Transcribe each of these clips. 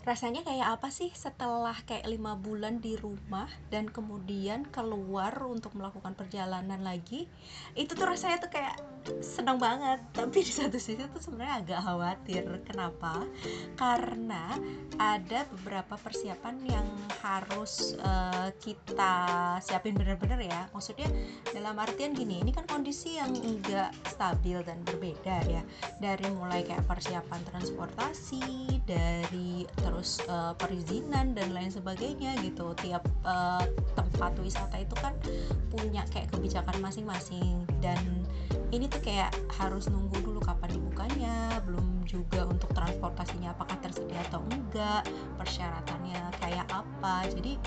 rasanya kayak apa sih setelah kayak lima bulan di rumah dan kemudian keluar untuk melakukan perjalanan lagi? Itu tuh rasanya tuh kayak senang banget. Tapi di satu sisi tuh sebenarnya agak khawatir. Kenapa? Karena ada beberapa persiapan yang harus uh, kita siapin bener-bener ya. Maksudnya dalam artian gini ini kan kondisi yang enggak stabil dan berbeda ya. Dari mulai kayak persiapan transportasi dari terus uh, perizinan dan lain sebagainya gitu. Tiap uh, tempat wisata itu kan punya kayak kebijakan masing-masing. Dan ini tuh kayak harus nunggu dulu kapan dibukanya belum juga untuk transportasinya apakah tersedia atau enggak persyaratannya kayak apa. Jadi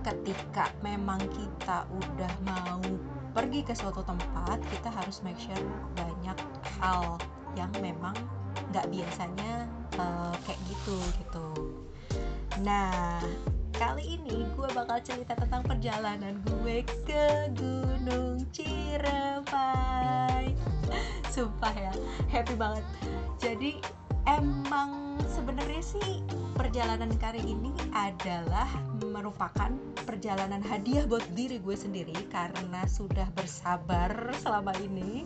ketika memang kita udah mau pergi ke suatu tempat kita harus make sure banyak hal yang memang nggak biasanya uh, kayak gitu gitu. Nah kali ini gue bakal cerita tentang perjalanan gue ke Gunung Ciremai. Sumpah ya happy banget. Jadi emang sebenarnya sih perjalanan kali ini adalah merupakan perjalanan hadiah buat diri gue sendiri karena sudah bersabar selama ini.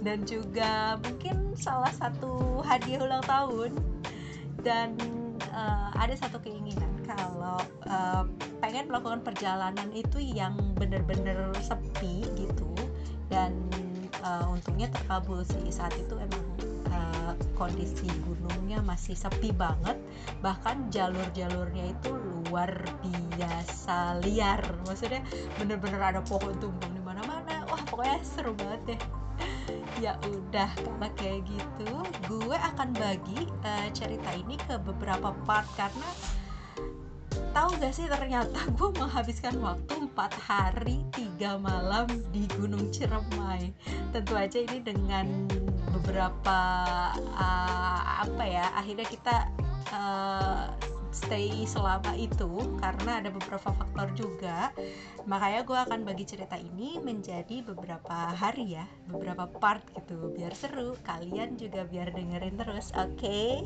Dan juga mungkin salah satu hadiah ulang tahun dan uh, ada satu keinginan kalau uh, pengen melakukan perjalanan itu yang bener-bener sepi gitu dan uh, untungnya terkabul sih. Saat itu emang kondisi gunungnya masih sepi banget. Bahkan jalur-jalurnya itu luar biasa liar. Maksudnya bener-bener ada pohon tumbang di mana-mana. Wah pokoknya seru banget deh ya udah karena kayak gitu gue akan bagi uh, cerita ini ke beberapa part karena tahu gak sih ternyata gue menghabiskan waktu empat hari tiga malam di Gunung Ciremai. Tentu aja ini dengan beberapa uh, apa ya akhirnya kita uh, stay selama itu karena ada beberapa faktor juga makanya gue akan bagi cerita ini menjadi beberapa hari ya beberapa part gitu biar seru kalian juga biar dengerin terus oke okay?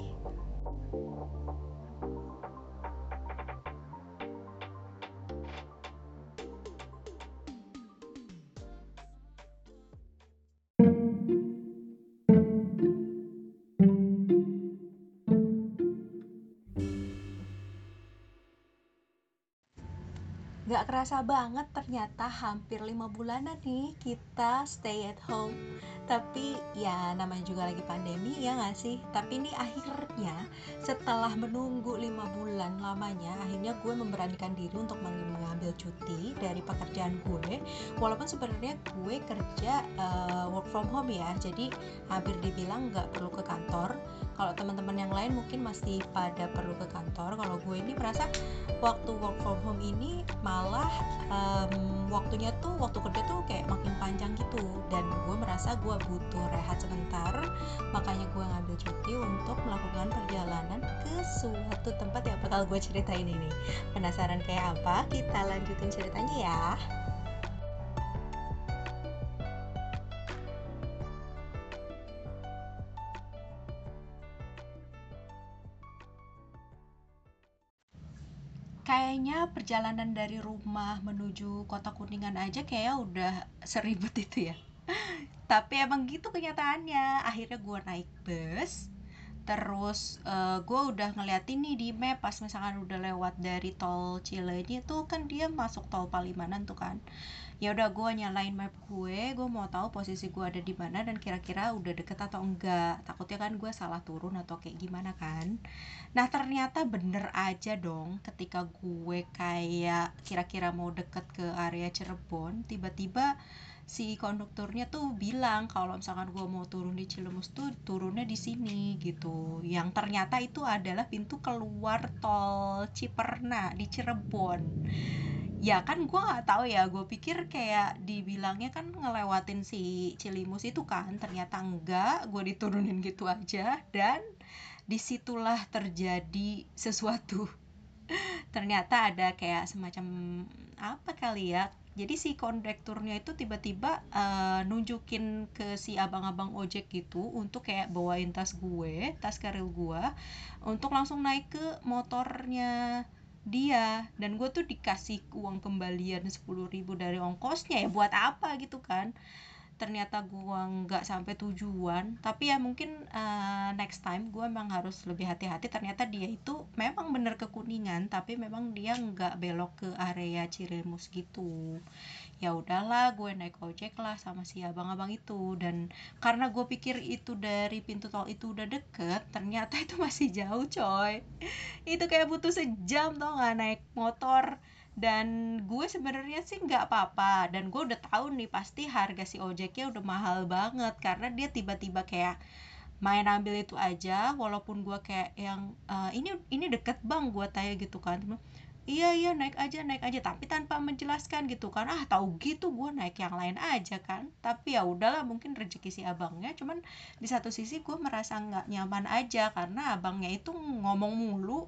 Gak kerasa banget ternyata hampir lima bulanan nih kita stay at home. Tapi ya namanya juga lagi pandemi ya gak sih? Tapi ini akhirnya setelah menunggu lima bulan lamanya Akhirnya gue memberanikan diri untuk mengambil cuti dari pekerjaan gue. Walaupun sebenarnya gue kerja uh, work from home ya. Jadi hampir dibilang gak perlu ke kantor kalau teman-teman yang lain mungkin masih pada perlu ke kantor. Kalau gue ini merasa waktu work from home ini malah um, waktunya tuh waktu kerja tuh kayak makin panjang gitu. Dan gue merasa gue butuh rehat sebentar makanya gue ngambil cuti untuk melakukan perjalanan ke suatu tempat yang bakal gue ceritain ini. Penasaran kayak apa? Kita lanjutin ceritanya ya perjalanan dari rumah menuju kota kuningan aja kayak udah seribet itu ya. Tapi emang gitu kenyataannya. Akhirnya gue naik bus terus uh, eh, gue udah ngeliatin nih di map pas misalkan udah lewat dari tol Cilenyi tuh kan dia masuk tol Palimanan tuh kan. Ya udah gue nyalain map gue gue mau tahu posisi gue ada di mana dan kira-kira udah deket atau enggak. Takutnya kan gue salah turun atau kayak gimana kan. Nah ternyata bener aja dong ketika gue kayak kira-kira mau deket ke area Cirebon tiba-tiba si kondukturnya tuh bilang kalau misalkan gue mau turun di Cilemus tuh turunnya di sini gitu. Yang ternyata itu adalah pintu keluar tol Ciperna di Cirebon. Ya kan gue nggak tahu ya gue pikir kayak dibilangnya kan ngelewatin si Cilimus itu kan ternyata enggak gue diturunin gitu aja dan di situlah terjadi sesuatu. Ternyata ada kayak semacam apa kali ya jadi si kondekturnya itu tiba-tiba uh, nunjukin ke si abang-abang ojek gitu untuk kayak bawain tas gue tas karil gue untuk langsung naik ke motornya dia. Dan gue tuh dikasih uang kembalian 10.000 dari ongkosnya ya buat apa gitu kan ternyata gue nggak sampai tujuan tapi ya mungkin uh, next time gue memang harus lebih hati-hati. Ternyata dia itu memang bener ke kuningan tapi memang dia nggak belok ke area Ciremus gitu. Ya udahlah gue naik ojek lah sama si abang-abang itu. Dan karena gue pikir itu dari pintu tol itu udah deket ternyata itu masih jauh coy. Itu kayak butuh sejam tau nggak naik motor dan gue sebenarnya sih nggak apa-apa. Dan gue udah tahu nih pasti harga si ojeknya udah mahal banget. Karena dia tiba-tiba kayak main ambil itu aja walaupun gue kayak yang uh, ini ini deket bang gue tanya gitu kan. Iya iya naik aja naik aja. Tapi tanpa menjelaskan gitu kan. Ah tahu gitu gue naik yang lain aja kan. Tapi ya udahlah mungkin rezeki si abangnya. Cuman di satu sisi gue merasa nggak nyaman aja karena abangnya itu ngomong mulu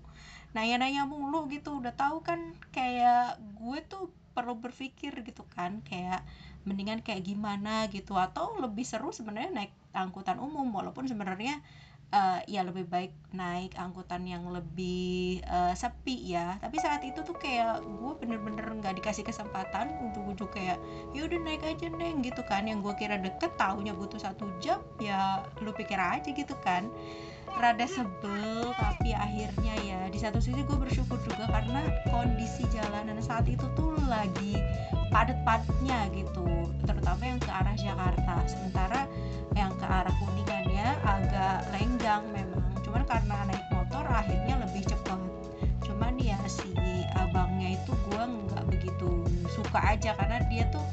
nanya-nanya mulu gitu. Udah tahu kan kayak gue tuh perlu berpikir gitu kan kayak mendingan kayak gimana gitu. Atau lebih seru sebenarnya naik angkutan umum walaupun sebenarnya uh, ya lebih baik naik angkutan yang lebih uh, sepi ya. Tapi saat itu tuh kayak gue bener-bener nggak dikasih kesempatan ujung-ujung kayak ya udah naik aja neng gitu kan. Yang gue kira deket tahunya butuh satu jam ya lu pikir aja gitu kan. Rada sebel tapi akhirnya ya di satu sisi gue bersyukur juga karena kondisi jalanan saat itu tuh lagi padat-padatnya gitu. Terutama yang ke arah Jakarta. Sementara yang ke arah Kuningannya agak lenggang memang. Cuman karena naik motor akhirnya lebih cepat cuman ya si abangnya itu gue nggak begitu suka aja karena dia tuh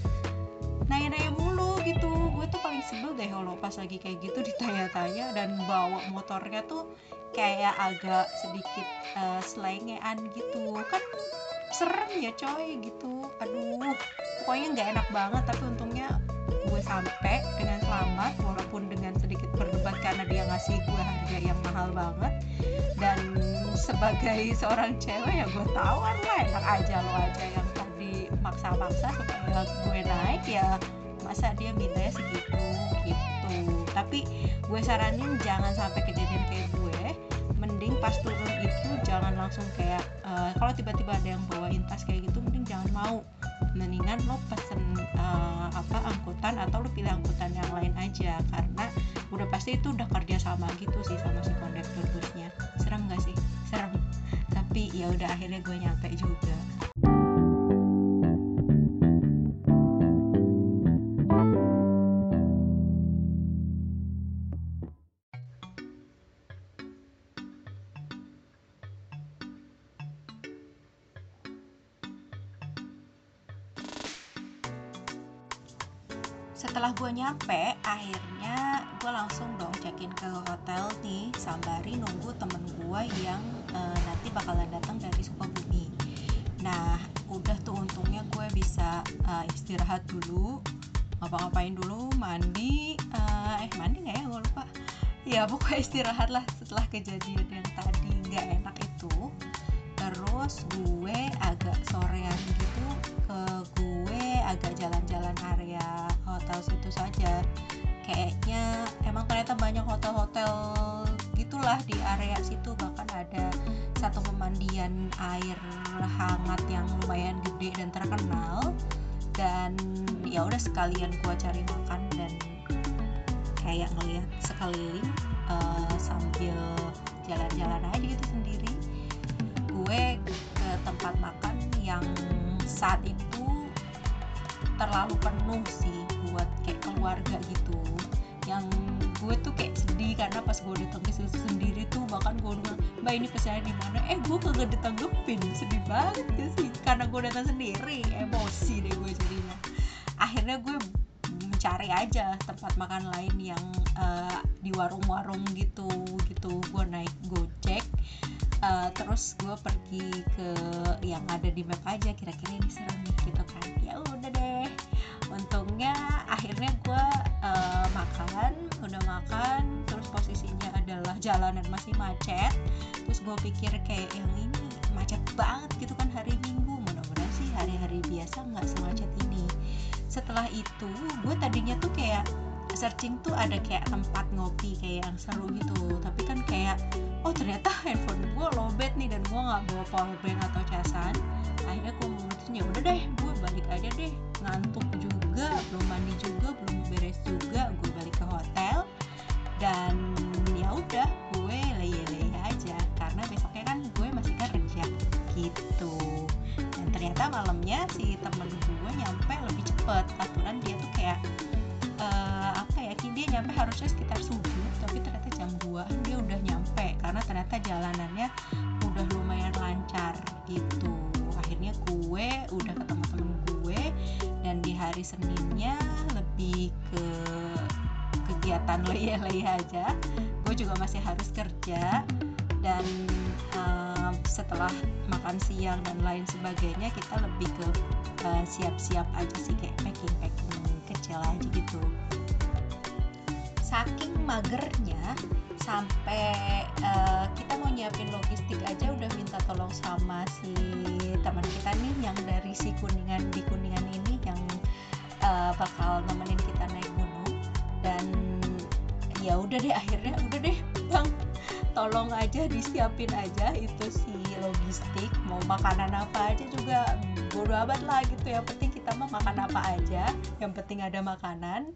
nanya-nanya mulu gitu. Gue tuh paling sebel deh kalau pas lagi kayak gitu ditanya-tanya dan bawa motornya tuh kayak agak sedikit uh, selengean gitu. Kan serem ya coy gitu. Aduh pokoknya nggak enak banget tapi untungnya gue sampai dengan ngasih gue harga yang mahal banget. Dan sebagai seorang cewek ya gue tahu kan lah enak aja lo aja yang maksa-maksa supaya gue naik ya masa dia mintanya segitu gitu. Tapi gue saranin jangan sampai kejadian kayak gue mending pas turun itu jangan langsung kayak uh, kalau tiba-tiba ada yang bawain tas kayak gitu mending jangan mau mendingan lo pesen uh, apa angkutan atau lo pilih angkutan yang lain aja. Karena udah pasti itu udah kerja sama gitu sih sama si kondektur busnya. Serem gak sih? Serem. Tapi ya udah akhirnya gue nyampe juga nyampe akhirnya gue langsung dong check-in ke hotel nih sambari nunggu temen gue yang uh, nanti bakalan datang dari Sukabumi nah udah tuh untungnya gue bisa uh, istirahat dulu ngapa-ngapain dulu mandi uh, eh mandi nggak ya? Gue lupa. Ya pokoknya istirahat lah setelah kejadian yang tadi nggak enak itu. Terus gue agak sorean gitu banyak hotel-hotel gitulah di area situ. Bahkan ada satu pemandian air hangat yang lumayan gede dan terkenal. Dan ya udah sekalian gua cari makan dan kayak ngeliat sekeliling uh, sambil jalan-jalan aja gitu sendiri. Gue ke tempat makan yang saat itu terlalu penuh sih buat kayak keluarga gitu. Yang gue tuh kayak sedih karena pas gue datang ke sendiri tuh bahkan gue bilang mbak ini pesannya di mana? Eh gue kagak ditanggepin. Sedih banget gak sih? Karena gue datang sendiri. Emosi deh gue jadinya. Akhirnya gue mencari aja tempat makan lain yang uh, di warung-warung gitu gitu. Gue naik gojek uh, terus gue pergi ke yang ada di map aja. Kira-kira ini serem nih gitu kan. Ya udah deh. Untungnya akhirnya gue uh, makan udah makan terus posisinya adalah jalanan masih macet. Terus gue pikir kayak yang ini macet banget gitu kan hari minggu. Mudah-mudahan sih hari-hari biasa nggak semacet ini. Setelah itu gue tadinya tuh kayak searching tuh ada kayak tempat ngopi kayak yang seru gitu. Tapi kan kayak oh ternyata handphone gue lowbat nih dan gue nggak bawa powerbank atau casan. Akhirnya gue memutusin ya udah deh gue balik aja deh. Ngantuk juga belum mandi juga belum beres juga gue balik ke hotel. Dan ya udah gue leye-leye aja karena besoknya kan gue masih kerja gitu. Dan ternyata malamnya si temen gue nyampe lebih cepet. Aturan dia tuh kayak uh, apa ya dia nyampe harusnya sekitar subuh tapi ternyata jam 2 dia udah nyampe. Karena ternyata jalanannya udah lumayan lancar gitu. Akhirnya gue udah ketemu temen gue dan di hari Seninnya lebih ke kegiatan leye-leye aja. Gue juga masih harus kerja dan uh, setelah makan siang dan lain sebagainya kita lebih ke uh, siap-siap aja sih kayak packing packing kecil aja gitu saking magernya sampai uh, kita mau nyiapin logistik aja udah minta tolong sama si teman kita nih yang dari si kuningan di kuningan ini yang uh, bakal nemenin kita naik gunung. Dan ya udah deh akhirnya udah deh bang. Tolong aja disiapin aja itu si logistik mau makanan apa aja juga bodo amat lah gitu. Yang penting kita mau makan apa aja yang penting ada makanan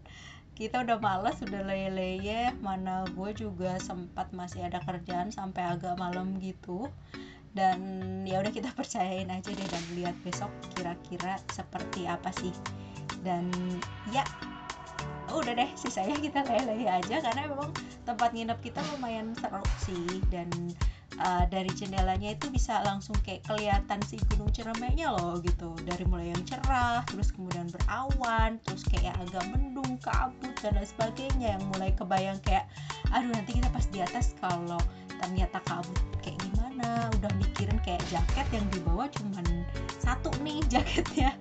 kita udah males udah leye-leye. Mana gue juga sempat masih ada kerjaan sampai agak malam gitu. Dan ya udah kita percayain aja deh dan lihat besok kira-kira seperti apa sih. Dan ya udah deh sisanya kita lele-lele aja karena memang tempat nginep kita lumayan seru sih. Dan uh, dari jendelanya itu bisa langsung kayak kelihatan si gunung Ciremainya loh gitu. Dari mulai yang cerah terus kemudian berawan terus kayak agak mendung kabut dan lain sebagainya. Yang mulai kebayang kayak aduh nanti kita pas di atas kalau ternyata kabut kayak gimana. Udah mikirin kayak jaket yang dibawa cuman satu nih jaketnya.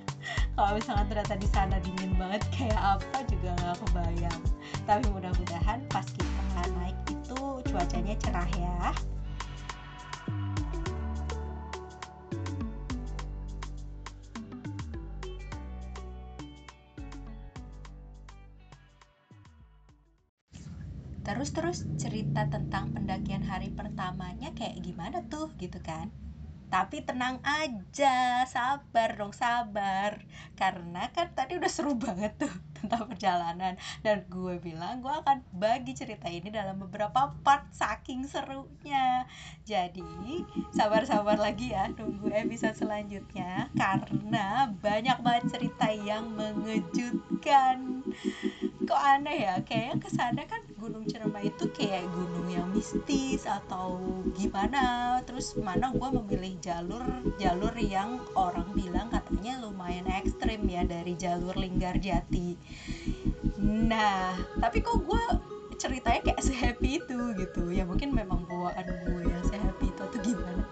Kalau misalnya ternyata di sana dingin banget kayak apa juga nggak kebayang. Tapi mudah-mudahan pas kita naik itu cuacanya cerah ya terus-terus cerita tentang pendakian hari pertamanya kayak gimana tuh gitu kan? Tapi tenang aja sabar dong sabar. Karena kan tadi udah seru banget tuh tentang perjalanan. Dan gue bilang gue akan bagi cerita ini dalam beberapa part saking serunya. Jadi sabar-sabar lagi ya tunggu episode selanjutnya. Karena banyak banget cerita yang mengejutkan kok aneh ya? Kayaknya ke sana kan Gunung Ciremai itu kayak gunung yang mistis atau gimana? Terus mana gue memilih jalur jalur yang orang bilang katanya lumayan ekstrim ya dari jalur Linggarjati nah tapi kok gue ceritanya kayak sehappy itu gitu. Ya mungkin memang bawaan gue yang sehappy itu atau gimana.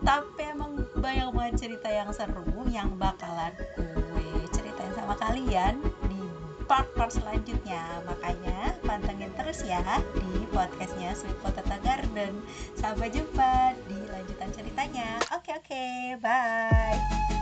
Tapi emang banyak banget cerita yang seru yang bakalan gue ceritain sama kalian part-part selanjutnya. Makanya pantengin terus ya di podcastnya Sweet Potato Garden. Sampai jumpa di lanjutan ceritanya. Oke okay, oke. Okay, bye